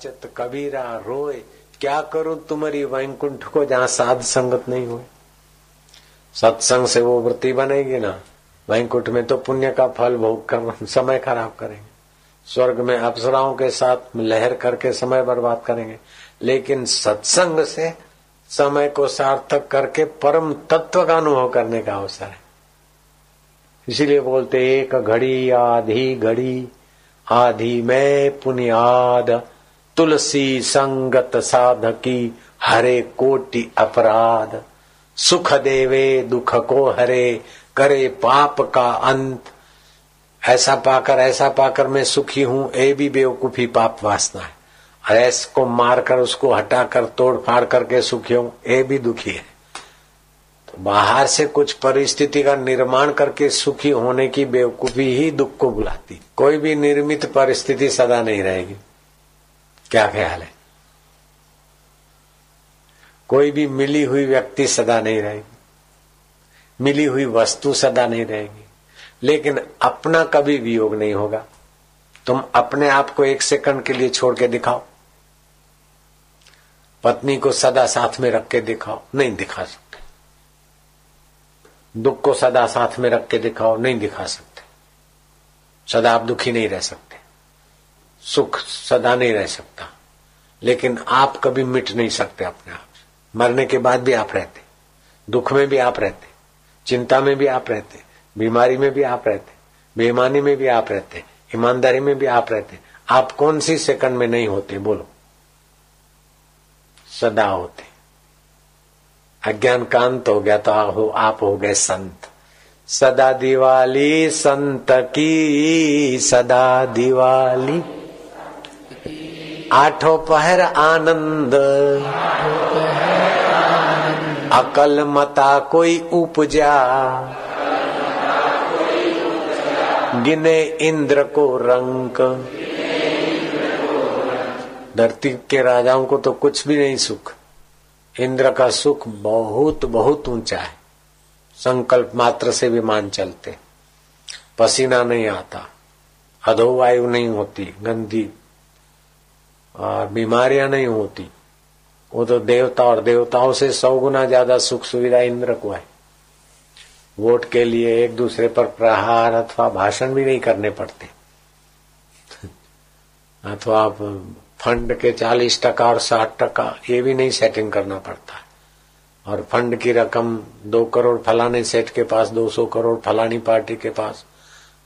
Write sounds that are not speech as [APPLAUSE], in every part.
चित कबीरा रोए। क्या करूँ तुम्हारी वैकुंठ को जहाँ साध संगत नहीं हुए? सत्संग से वो वृत्ति बनेगी ना। वैकुंठ में तो पुण्य का फल भोग कर समय खराब करेंगे। स्वर्ग में अप्सराओं के साथ लहर करके समय बर्बाद करेंगे। लेकिन सत्संग से समय को सार्थक करके परम तत्व का अनुभव करने का अवसर है। इसीलिए बोलते एक घड़ी आधी घड़ी, आधी में पुनियाद तुलसी संगत साधकी, हरे कोटि अपराध। सुख देवे दुख को हरे, करे पाप का अंत। ऐसा पाकर ऐसा पाकर मैं सुखी हूँ, ए भी बेवकूफ़ी पाप वासना है। और ऐस को मारकर, उसको हटाकर, तोड़ फाड़ करके सुखी हूँ, ए भी दुखी है। तो बाहर से कुछ परिस्थिति का निर्माण करके सुखी होने की बेवकूफ़ी ही दुख को बुलाती। कोई भी निर्मित परिस्थिति सदा नहीं रहेगी। क्या ख्याल है? कोई भी मिली हुई व्यक्ति सदा नहीं रहेगी। मिली हुई वस्तु सदा नहीं रहेगी। लेकिन अपना कभी वियोग नहीं होगा। तुम अपने आप को एक सेकंड के लिए छोड़ के दिखाओ। पत्नी को सदा साथ में रख के दिखाओ। नहीं दिखा सकते। दुख को सदा साथ में रख के दिखाओ। नहीं दिखा सकते। सदा आप दुखी नहीं रह सकते। सुख सदा नहीं रह सकता। लेकिन आप कभी मिट नहीं सकते अपने आप से। मरने के बाद भी आप रहते। दुख में भी आप रहते। चिंता में भी आप रहते। बीमारी में भी आप रहते। बेईमानी में भी आप रहते। ईमानदारी में भी आप रहते। आप कौन सी सेकंड में नहीं होते, बोलो। सदा होते। अज्ञान कांत हो गया तो हो, आप हो गए संत। सदा दिवाली, संत की सदा दिवाली। आठों पहर आनंद। अकल मता कोई उपजा। गिने इंद्र को रंक धरती के राजाओं को तो कुछ भी नहीं सुख। इंद्र का सुख बहुत बहुत ऊँचा है। संकल्प मात्र से विमान चलते। पसीना नहीं आता। अधोवायु नहीं होती, गंदी और बीमारियाँ नहीं होती। वो तो देवता और देवताओं से सौ गुना ज़्यादा सुख सुविधा इंद्र को है। वोट के लिए एक दूसरे पर प्रहार अथवा भाषण भी नहीं करने पड़ते। [LAUGHS] अथवा आप फंड के चालीस टका और साठ टका, ये भी नहीं सेटिंग करना पड़ता। और फंड की रकम दो करोड़ फलाने सेठ के पास, दो सौ करोड़ फलानी पार्टी के पास,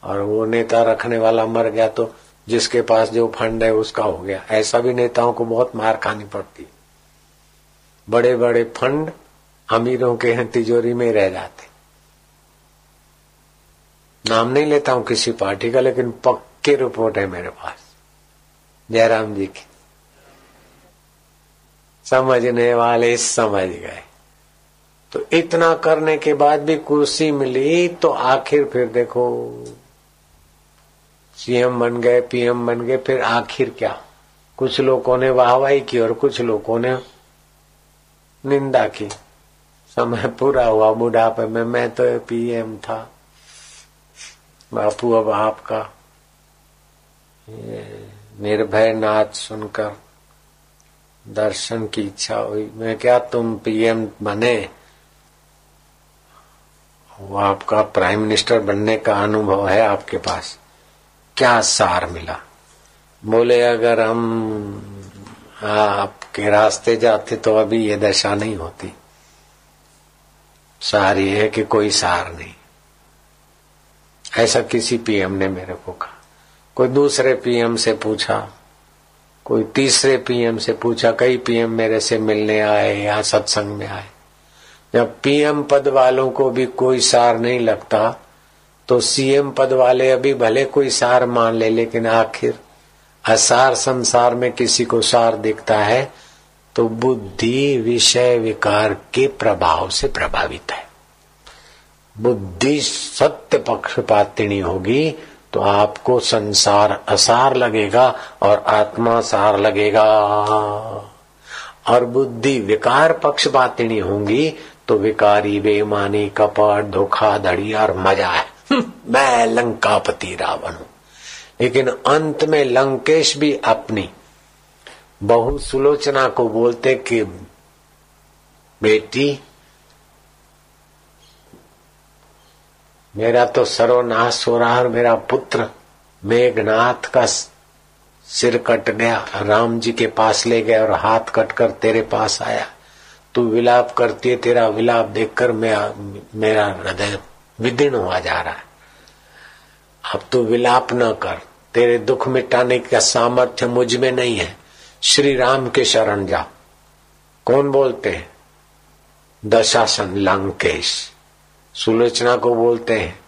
और वो नेता रखने वाला मर गया तो जिसके पास जो फंड है उसका हो गया। ऐसा भी नेताओं को बहुत मार खानी पड़ती। बड़े बड़े फंड अमीरों के तिजोरी में रह जाते। नाम नहीं लेता हूँ किसी पार्टी का, लेकिन पक्के रिपोर्ट है मेरे पास। जयराम जी की। समझने वाले समझ गए। तो इतना करने के बाद भी कुर्सी मिली तो आखिर फिर देखो। सीएम बन गए, पीएम बन गए, फिर आखिर क्या? कुछ लोगों ने वाहवाही की और कुछ लोगों ने निंदा की। समय पूरा हुआ बुढ़ापे में, मैं तो पीएम था। बापू अब आपका। निर्भय नाच सुनकर दर्शन की इच्छा हुई। मैं क्या तुम पीएम बने? वो आपका प्राइम मिनिस्टर बनने का अनुभव है आपके पास। क्या सार मिला? बोले, अगर हम आपके रास्ते जाते तो अभी ये दशा नहीं होती। सार ये है कि कोई सार नहीं। ऐसा किसी पीएम ने मेरे को कहा। कोई दूसरे पीएम से पूछा, कोई तीसरे पीएम से पूछा, कई पीएम मेरे से मिलने आए या सत्संग में आए। जब पीएम पद वालों को भी कोई सार नहीं लगता तो सीएम पद वाले अभी भले कोई सार मान ले, लेकिन आखिर असार संसार में किसी को सार दिखता है तो बुद्धि विषय विकार के प्रभाव से प्रभावित है। बुद्धि सत्य पक्षपातिनी होगी तो आपको संसार असार लगेगा और आत्मा सार लगेगा। और बुद्धि विकार पक्षपातिनी होंगी तो विकारी बेमानी, कपट, धोखा, धड़ी और मज़ा है। मैं लंकापति रावण हूँ। लेकिन अंत में लंकेश भी अपनी। बहु सुलोचना को बोलते कि, बेटी, मेरा तो सर्वनाश हो रहा और मेरा पुत्र मेघनाथ का सिर कट गया, राम जी के पास ले गया और हाथ कटकर तेरे पास आया। तू विलाप करती है, तेरा विलाप देखकर मैं, मेरा हृदय विदीर्ण हुआ जा रहा है। अब तू विलाप न कर। तेरे दुख मिटाने का सामर्थ्य मुझमें नहीं है। श्री राम के शरण जा। कौन बोलते हैं? दशासन लंकेश। सुलोचना को बोलते हैं।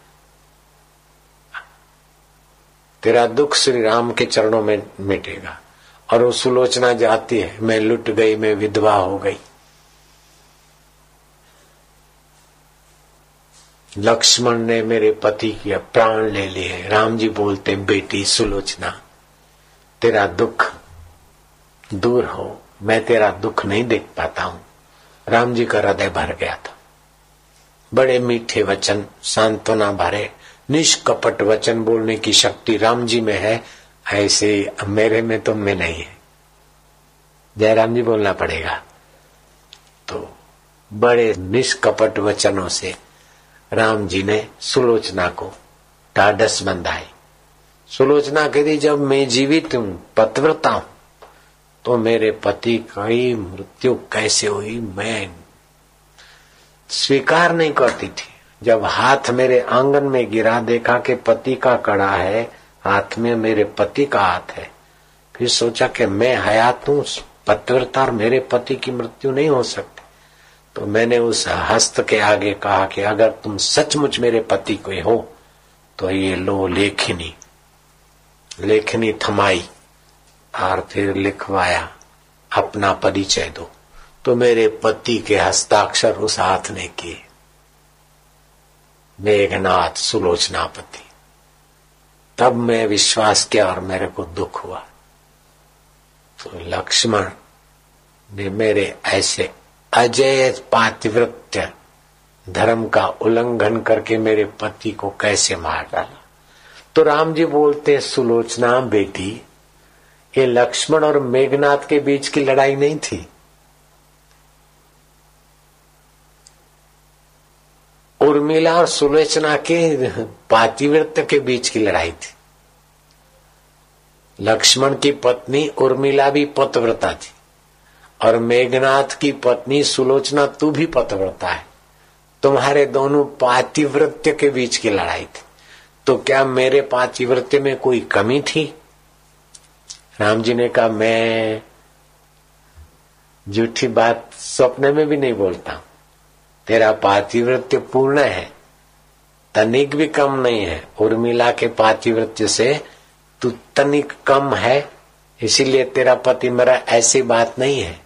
तेरा दुख श्री राम के चरणों में मिटेगा। और वो सुलोचना जाती है, मैं लुट गई, मैं विधवा हो गई। लक्ष्मण ने मेरे पति की प्राण ले लिए राम जी बोलते बेटी, सुलोचना, तेरा दुख दूर हो। मैं तेरा दुख नहीं देख पाता हूँ। राम जी का हृदय भर गया था। बड़े मीठे वचन, सांत्वना भरे, निष्कपट वचन बोलने की शक्ति राम जी में है। ऐसे मेरे में तो में नहीं है। जयराम जी बोलना पड़ेगा। तो बड़े निष्कपट वचनों से राम जी ने सुलोचना को टाडस बंधाई। सुलोचना कहती जब मैं जीवित हूँ, पतव्रता हूँ तो मेरे पति की मृत्यु कैसे हुई, मैं स्वीकार नहीं करती थी। जब हाथ मेरे आँगन में गिरा, देखा कि पति का कड़ा है, हाथ में मेरे पति का हाथ है, फिर सोचा कि मैं हयात हूँ, पतिव्रता मेरे पति की मृत्यु नहीं हो सकती। तो मैंने उस हस्त के आगे कहा कि अगर तुम सचमुच मेरे पति को हो तो ये लो लेखनी। लेखनी थमाई, और फिर लिखवाया, अपना परिचय दो। तो मेरे पति के हस्ताक्षर उस हाथ ने किए। मेघनाथ सुलोचनापति। तब मैं विश्वास किया और मेरे को दुख हुआ। तो लक्ष्मण ने मेरे ऐसे अजय पातिवृत्य धर्म का उल्लंघन करके मेरे पति को कैसे मार डाला? तो राम जी बोलते सुलोचना बेटी, ये लक्ष्मण और मेघनाथ के बीच की लड़ाई नहीं थी। उर्मिला और सुलोचना के पातिव्रत्य के बीच की लड़ाई थी। लक्ष्मण की पत्नी उर्मिला भी पतव्रता थी। और मेघनाथ की पत्नी सुलोचना, तू भी पतव्रता है। तुम्हारे दोनों पातिव्रत्य के बीच की लड़ाई थी। तो क्या मेरे पातिव्रत्य में कोई कमी थी? राम जी ने कहा, मैं झूठी बात सपने में भी नहीं बोलता तेरा पातिवृत्य पूर्ण है, तनिक भी कम नहीं है। उर्मिला के पातिवृत्य से तू तनिक कम है, इसीलिए तेरा पति मेरा ऐसी बात नहीं है।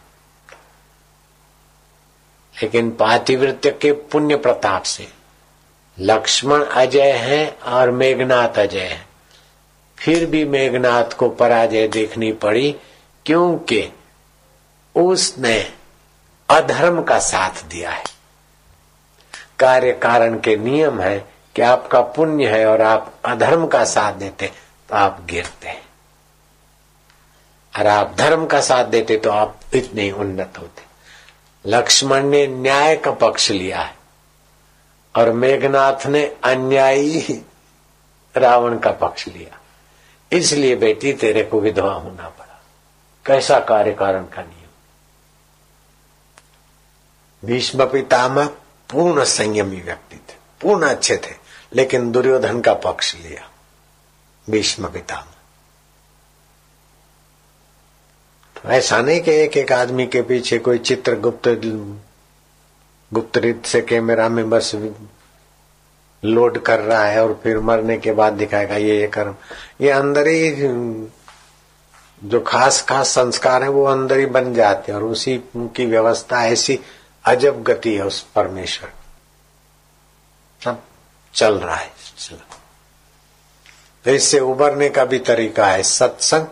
लेकिन पातिवृत्य के पुण्य प्रताप से। लक्ष्मण अजय है और मेघनाथ अजय है। फिर भी मेघनाथ को पराजय देखनी पड़ी, क्योंकि उसने अधर्म का साथ दिया है। कार्य कारण के नियम है कि आपका पुण्य है और आप अधर्म का साथ देते तो आप गिरते हैं। और आप धर्म का साथ देते तो आप इतने उन्नत होते। लक्ष्मण ने न्याय का पक्ष लिया है और मेघनाथ ने अन्यायी रावण का पक्ष लिया। इसलिए बेटी, तेरे को विधवा होना पड़ा। कैसा कार्य कारण का नियम? भीष्म पितामह पूर्ण संयमी व्यक्ति थे, पूर्ण अच्छे थे, लेकिन दुर्योधन का पक्ष लिया। भीष्म पिता तो ऐसा नहीं कि एक एक आदमी के पीछे कोई चित्र गुप्त गुप्त रीत से कैमरा में बस लोड कर रहा है और फिर मरने के बाद दिखाएगा ये ये कर्म। ये अंदर ही, जो खास खास संस्कार है वो अंदर ही बन जाते हैं और उसी की व्यवस्था ऐसी अजब गति है उस परमेश्वर। सब चल रहा है तो इससे उबरने का भी तरीका है। सत्संग,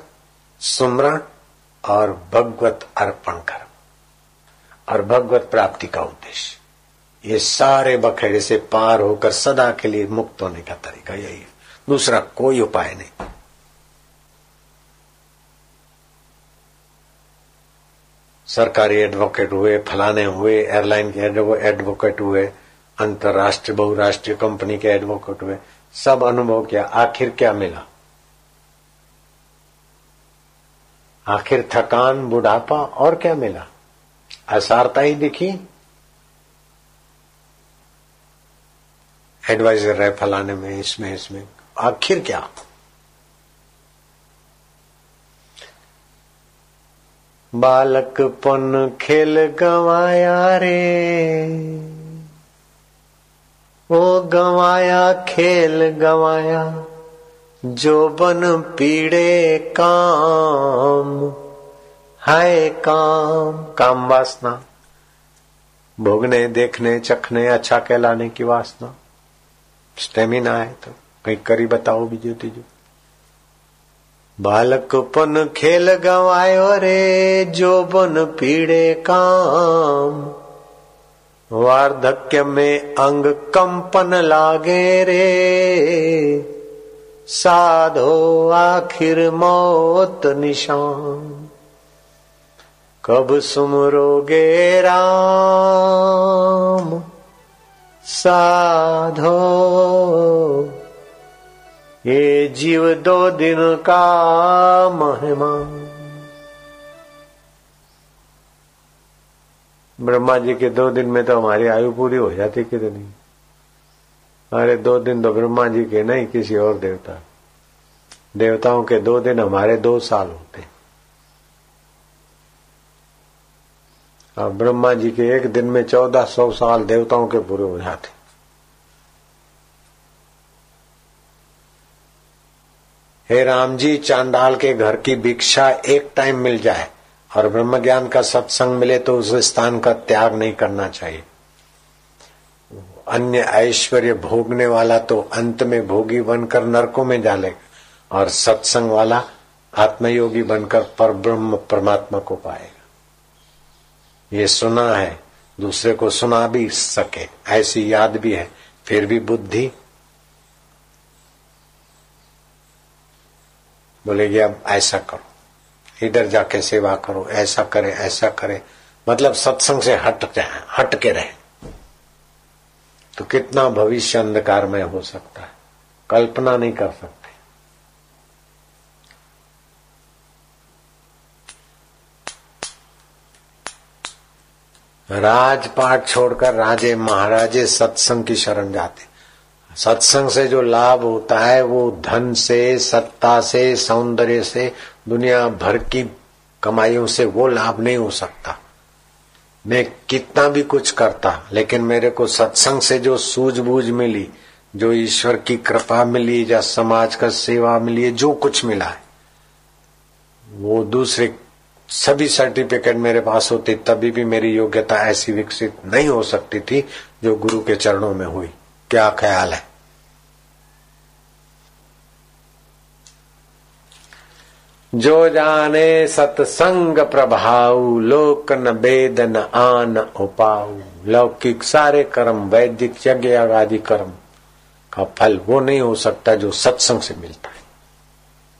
सुमरण और भगवत अर्पण कर्म। और भगवत प्राप्ति का उद्देश्य। ये सारे बखेड़े से पार होकर सदा के लिए मुक्त होने का तरीका यही है। दूसरा कोई उपाय नहीं। सरकारी एडवोकेट हुए, फलाने हुए एयरलाइन के एडवोकेट हुए, अंतरराष्ट्रीय, बहुराष्ट्रीय कंपनी के एडवोकेट हुए, सब अनुभव किया, आखिर क्या मिला? आखिर थकान, बुढ़ापा और क्या मिला? असारता ही दिखी? एडवाइजर रहे फलाने में, इसमें इसमें। आखिर क्या? बालकपन खेल गवाया रे। वो गवाया, खेल गवाया। जो बन पीड़े काम हाय काम। काम वासना। भोगने, देखने, चखने अच्छा कहलाने की वासना। स्टेमिना है तो कहीं करी बताओ बीजू तीजू। बालकपन खेल गवायो रे जो बन पीड़े काम। वार्धक्य में अंग कंपन लागे रे। साधो आखिर मौत निशान। कब सुमरोगे राम? साधो। ये जीव दो दिन का महिमा। ब्रह्मा जी के दो दिन में तो हमारी आयु पूरी हो जाती कितनी? अरे दो दिन तो ब्रह्मा जी के नहीं, किसी और देवता। देवताओं के दो दिन हमारे दो साल होते अब ब्रह्मा जी के एक दिन में चौदह सौ साल देवताओं के पूरे हो जाते हे। राम जी चांडाल के घर की भिक्षा एक टाइम मिल जाए और ब्रह्म ज्ञान का सत्संग मिले तो उस स्थान का त्याग नहीं करना चाहिए। अन्य ऐश्वर्य भोगने वाला तो अंत में भोगी बनकर नरकों में डालेगा और सत्संग वाला आत्मयोगी बनकर पर ब्रह्म परमात्मा को पाएगा ये सुना है, दूसरे को सुना भी सके, ऐसी याद भी है, फिर भी बोले कि अब ऐसा करो, इधर जाके सेवा करो, ऐसा करे ऐसा करे। मतलब सत्संग से हट जाए हट के रहे। तो कितना भविष्य अंधकार में हो सकता है? कल्पना नहीं कर सकते। राजपाट छोड़कर राजे महाराजे सत्संग की शरण जाते। सत्संग से जो लाभ होता है, वो धन से, सत्ता से, सौंदर्य से, दुनिया भर की कमाइयों से वो लाभ नहीं हो सकता। मैं कितना भी कुछ करता, लेकिन मेरे को सत्संग से जो सूझबूझ मिली, जो ईश्वर की कृपा मिली, या समाज का सेवा मिली जो कुछ मिला है, वो दूसरे सभी सर्टिफिकेट मेरे पास होते, तभी भी मेरी योग्यता ऐसी विकसित नहीं हो सकती थी, जो गुरु के चरणों में हुई। क्या ख्याल है? जो जाने सत्संग प्रभाव, लोक न वेद न आन उपाऊ लौकिक सारे कर्म, वैदिक यज्ञ, आदि कर्म का फल वो नहीं हो सकता जो सत्संग से मिलता है।